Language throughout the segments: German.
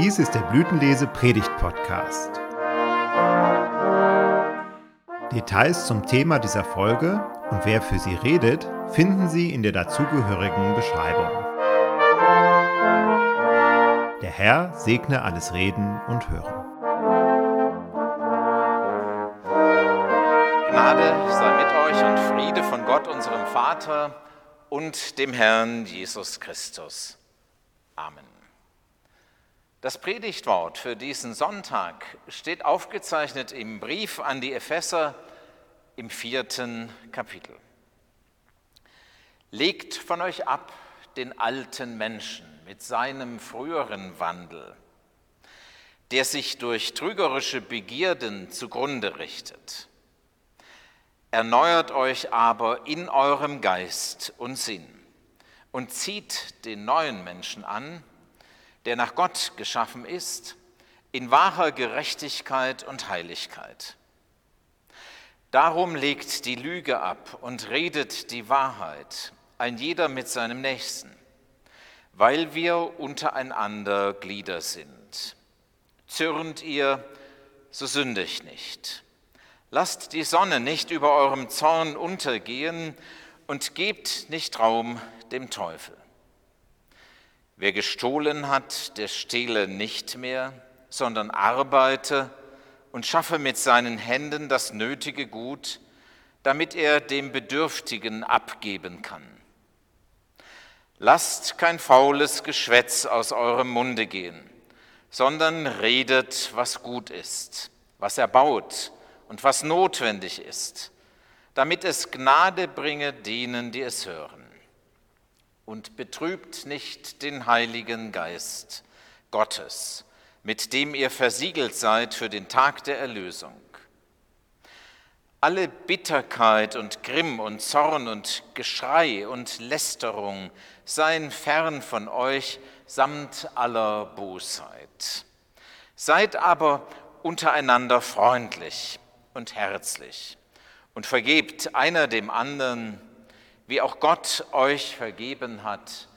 Dies ist der Blütenlese Predigt Podcast. Details zum Thema dieser Folge und wer für sie redet, finden Sie in der dazugehörigen Beschreibung. Der Herr segne alles Reden und Hören. Gnade sei mit euch und Friede von Gott, unserem Vater und dem Herrn Jesus Christus. Amen. Das Predigtwort für diesen Sonntag steht aufgezeichnet im Brief an die Epheser im vierten Kapitel. Legt von euch ab den alten Menschen mit seinem früheren Wandel, der sich durch trügerische Begierden zugrunde richtet. Erneuert euch aber in eurem Geist und Sinn und zieht den neuen Menschen an, der nach Gott geschaffen ist, in wahrer Gerechtigkeit und Heiligkeit. Darum legt die Lüge ab und redet die Wahrheit, ein jeder mit seinem Nächsten, weil wir untereinander Glieder sind. Zürnt ihr, so sündigt nicht. Lasst die Sonne nicht über eurem Zorn untergehen und gebt nicht Raum dem Teufel. Wer gestohlen hat, der stehle nicht mehr, sondern arbeite und schaffe mit seinen Händen das nötige Gut, damit er dem Bedürftigen abgeben kann. Lasst kein faules Geschwätz aus eurem Munde gehen, sondern redet, was gut ist, was erbaut und was notwendig ist, damit es Gnade bringe denen, die es hören und betrübt nicht den Heiligen Geist Gottes, mit dem ihr versiegelt seid für den Tag der Erlösung. Alle Bitterkeit und Grimm und Zorn und Geschrei und Lästerung seien fern von euch samt aller Bosheit. Seid aber untereinander freundlich und herzlich und vergebt einer dem anderen, wie auch Gott euch vergeben hat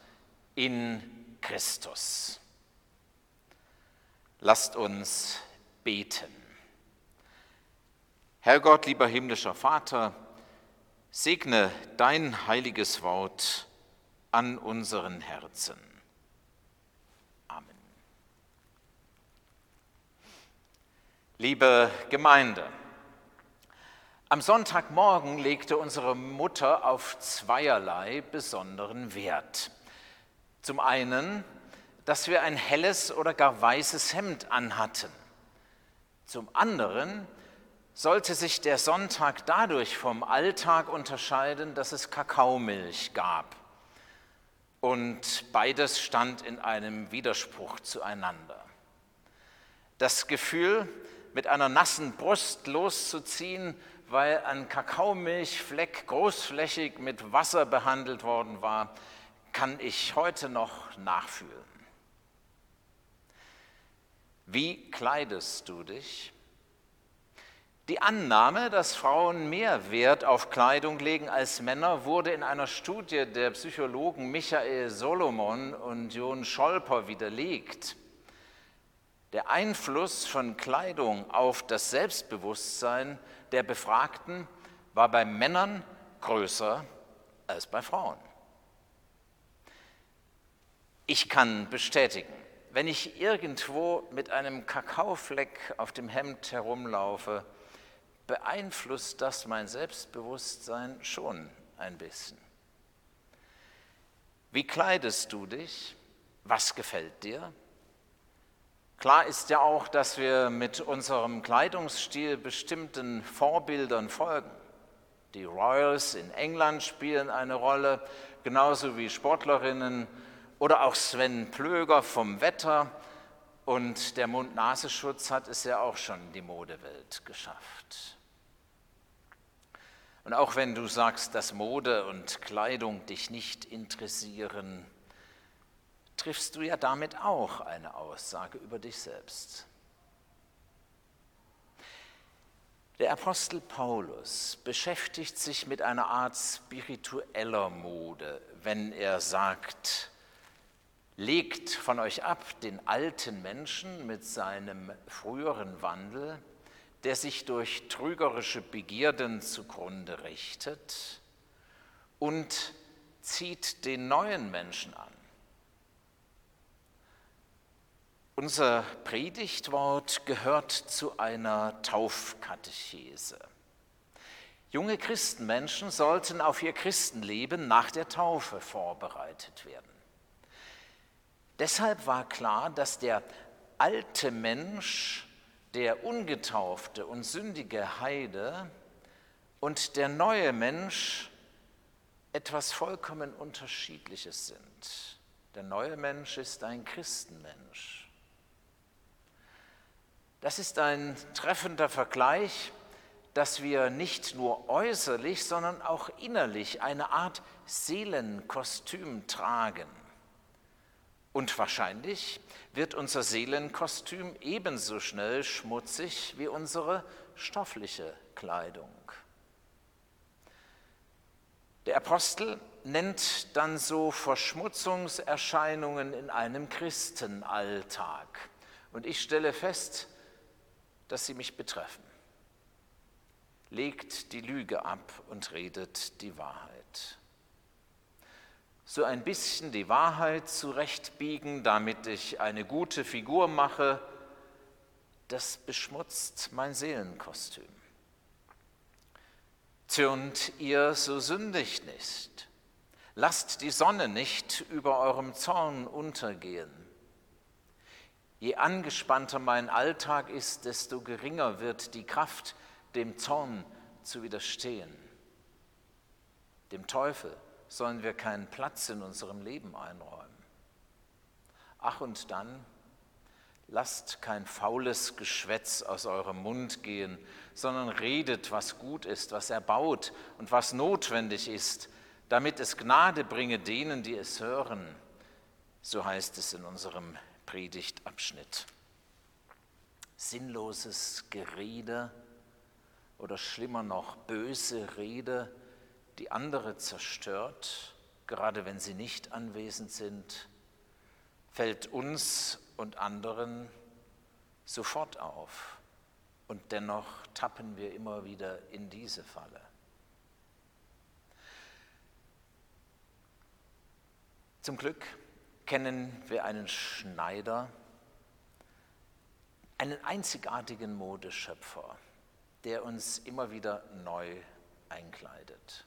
in Christus. Lasst uns beten. Herr Gott, lieber himmlischer Vater, segne dein heiliges Wort an unseren Herzen. Amen. Liebe Gemeinde, am Sonntagmorgen legte unsere Mutter auf zweierlei besonderen Wert. Zum einen, dass wir ein helles oder gar weißes Hemd anhatten. Zum anderen sollte sich der Sonntag dadurch vom Alltag unterscheiden, dass es Kakaomilch gab. Und beides stand in einem Widerspruch zueinander. Das Gefühl, mit einer nassen Brust loszuziehen, weil ein Kakaomilchfleck großflächig mit Wasser behandelt worden war, kann ich heute noch nachfühlen. Wie kleidest du dich? Die Annahme, dass Frauen mehr Wert auf Kleidung legen als Männer, wurde in einer Studie der Psychologen Michael Solomon und Jon Scholper widerlegt. Der Einfluss von Kleidung auf das Selbstbewusstsein der Befragten war bei Männern größer als bei Frauen. Ich kann bestätigen, wenn ich irgendwo mit einem Kakaofleck auf dem Hemd herumlaufe, beeinflusst das mein Selbstbewusstsein schon ein bisschen. Wie kleidest du dich? Was gefällt dir? Klar ist ja auch, dass wir mit unserem Kleidungsstil bestimmten Vorbildern folgen. Die Royals in England spielen eine Rolle, genauso wie Sportlerinnen oder auch Sven Plöger vom Wetter. Und der Mund-Nasenschutz hat es ja auch schon die Modewelt geschafft. Und auch wenn du sagst, dass Mode und Kleidung dich nicht interessieren, triffst du ja damit auch eine Aussage über dich selbst. Der Apostel Paulus beschäftigt sich mit einer Art spiritueller Mode, wenn er sagt, Legt von euch ab den alten Menschen mit seinem früheren Wandel, der sich durch trügerische Begierden zugrunde richtet, und zieht den neuen Menschen an. Unser Predigtwort gehört zu einer Taufkatechese. Junge Christenmenschen sollten auf ihr Christenleben nach der Taufe vorbereitet werden. Deshalb war klar, dass der alte Mensch, der ungetaufte und sündige Heide und der neue Mensch etwas vollkommen Unterschiedliches sind. Der neue Mensch ist ein Christenmensch. Das ist ein treffender Vergleich dass wir nicht nur äußerlich, sondern auch innerlich eine Art Seelenkostüm tragen. Und wahrscheinlich wird unser Seelenkostüm ebenso schnell schmutzig wie unsere stoffliche Kleidung. Der Apostel nennt dann so Verschmutzungserscheinungen in einem Christenalltag. Und ich stelle fest, dass sie mich betreffen legt die Lüge ab und redet die Wahrheit. So ein bisschen die Wahrheit zurechtbiegen, damit ich eine gute Figur mache, das beschmutzt mein Seelenkostüm. Zürnt ihr, so sündigt nicht. Lasst die Sonne nicht über eurem Zorn untergehen. Je angespannter mein Alltag ist, desto geringer wird die Kraft, dem Zorn zu widerstehen. Dem Teufel sollen wir keinen Platz in unserem Leben einräumen. Ach und dann, lasst kein faules Geschwätz aus eurem Mund gehen, sondern redet, was gut ist, was erbaut und was notwendig ist, damit es Gnade bringe denen, die es hören. So heißt es in unserem Predigtabschnitt. Sinnloses Gerede, oder schlimmer noch böse Rede, die andere zerstört, gerade wenn sie nicht anwesend sind, fällt uns und anderen sofort auf. Und dennoch tappen wir immer wieder in diese Falle. Zum Glück kennen wir einen Schneider, einen einzigartigen Modeschöpfer, der uns immer wieder neu einkleidet.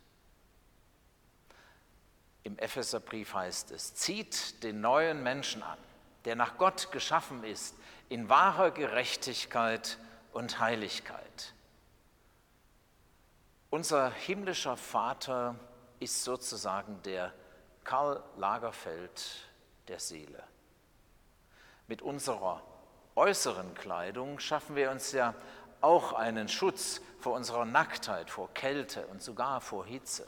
Im Epheserbrief heißt es, zieht den neuen Menschen an, der nach Gott geschaffen ist, in wahrer Gerechtigkeit und Heiligkeit. Unser himmlischer Vater ist sozusagen der Karl Lagerfeld der Seele. Mit unserer äußeren Kleidung schaffen wir uns ja auch einen Schutz vor unserer Nacktheit, vor Kälte und sogar vor Hitze.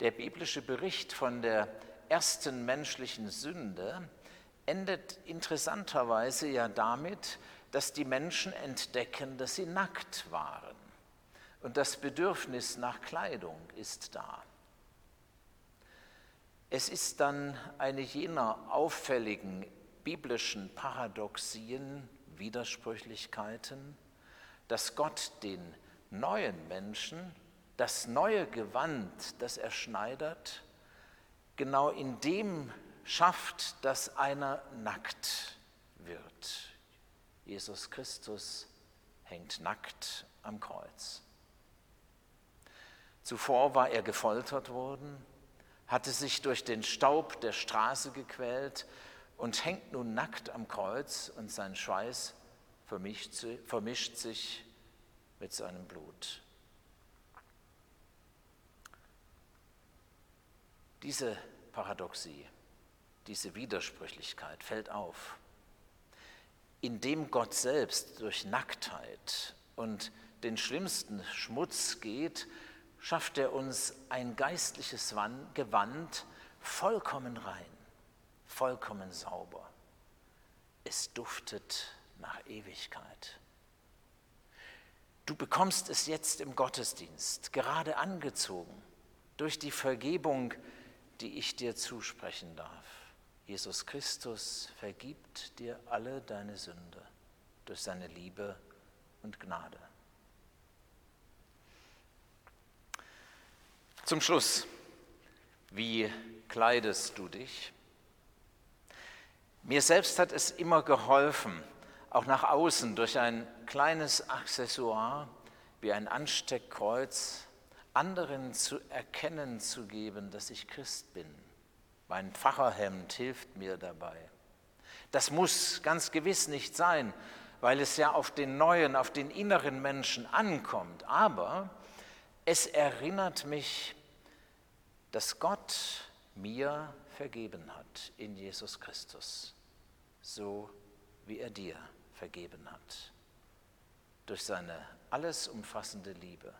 Der biblische Bericht von der ersten menschlichen Sünde endet interessanterweise ja damit, dass die Menschen entdecken, dass sie nackt waren. Und das Bedürfnis nach Kleidung ist da. Es ist dann eine jener auffälligen biblischen Paradoxien, Widersprüchlichkeiten, dass Gott den neuen Menschen, das neue Gewand, das er schneidert, genau in dem schafft, dass einer nackt wird. Jesus Christus hängt nackt am Kreuz. Zuvor war er gefoltert worden, hatte sich durch den Staub der Straße gequält, und hängt nun nackt am Kreuz und sein Schweiß vermischt, vermischt sich mit seinem Blut. Diese Paradoxie, diese Widersprüchlichkeit fällt auf, indem Gott selbst durch Nacktheit und den schlimmsten Schmutz geht, schafft er uns ein geistliches Gewand vollkommen rein vollkommen sauber. Es duftet nach Ewigkeit. Du bekommst es jetzt im Gottesdienst, gerade angezogen, durch die Vergebung, die ich dir zusprechen darf. Jesus Christus vergibt dir alle deine Sünde durch seine Liebe und Gnade. Zum Schluss, wie kleidest du dich? Mir selbst hat es immer geholfen, auch nach außen durch ein kleines Accessoire wie ein Ansteckkreuz anderen zu erkennen zu geben, dass ich Christ bin. Mein Pfarrerhemd hilft mir dabei. Das muss ganz gewiss nicht sein, weil es ja auf den neuen, auf den inneren Menschen ankommt. Aber es erinnert mich, dass Gott mir vergeben hat in Jesus Christus, so wie er dir vergeben hat, durch seine alles umfassende Liebe.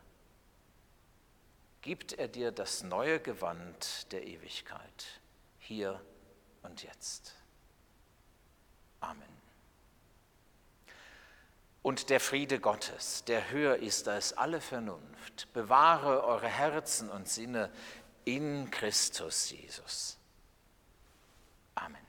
Gibt er dir das neue Gewand der Ewigkeit, hier und jetzt. Amen. Und der Friede Gottes, der höher ist als alle Vernunft, bewahre eure Herzen und Sinne in Christus Jesus. Amen.